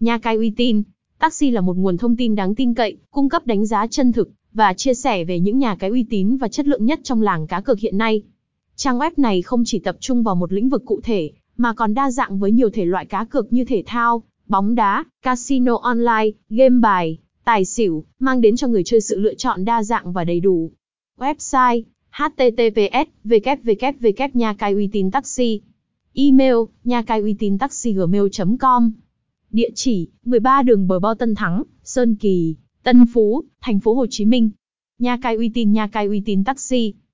Nhà cái uy tín. Taxi là một nguồn thông tin đáng tin cậy, cung cấp đánh giá chân thực và chia sẻ về những nhà cái uy tín và chất lượng nhất trong làng cá cược hiện nay. Trang web này không chỉ tập trung vào một lĩnh vực cụ thể, mà còn đa dạng với nhiều thể loại cá cược như thể thao, bóng đá, casino online, game bài, tài xỉu, mang đến cho người chơi sự lựa chọn đa dạng và đầy đủ. Website https www nha cai uy tín taxi email nha cai uy tín taxi gmail com địa chỉ 13 đường bờ bao Tân Thắng, Sơn Kỳ, Tân Phú, thành phố Hồ Chí Minh. Nha cai uy tín nha cai uy tín taxi.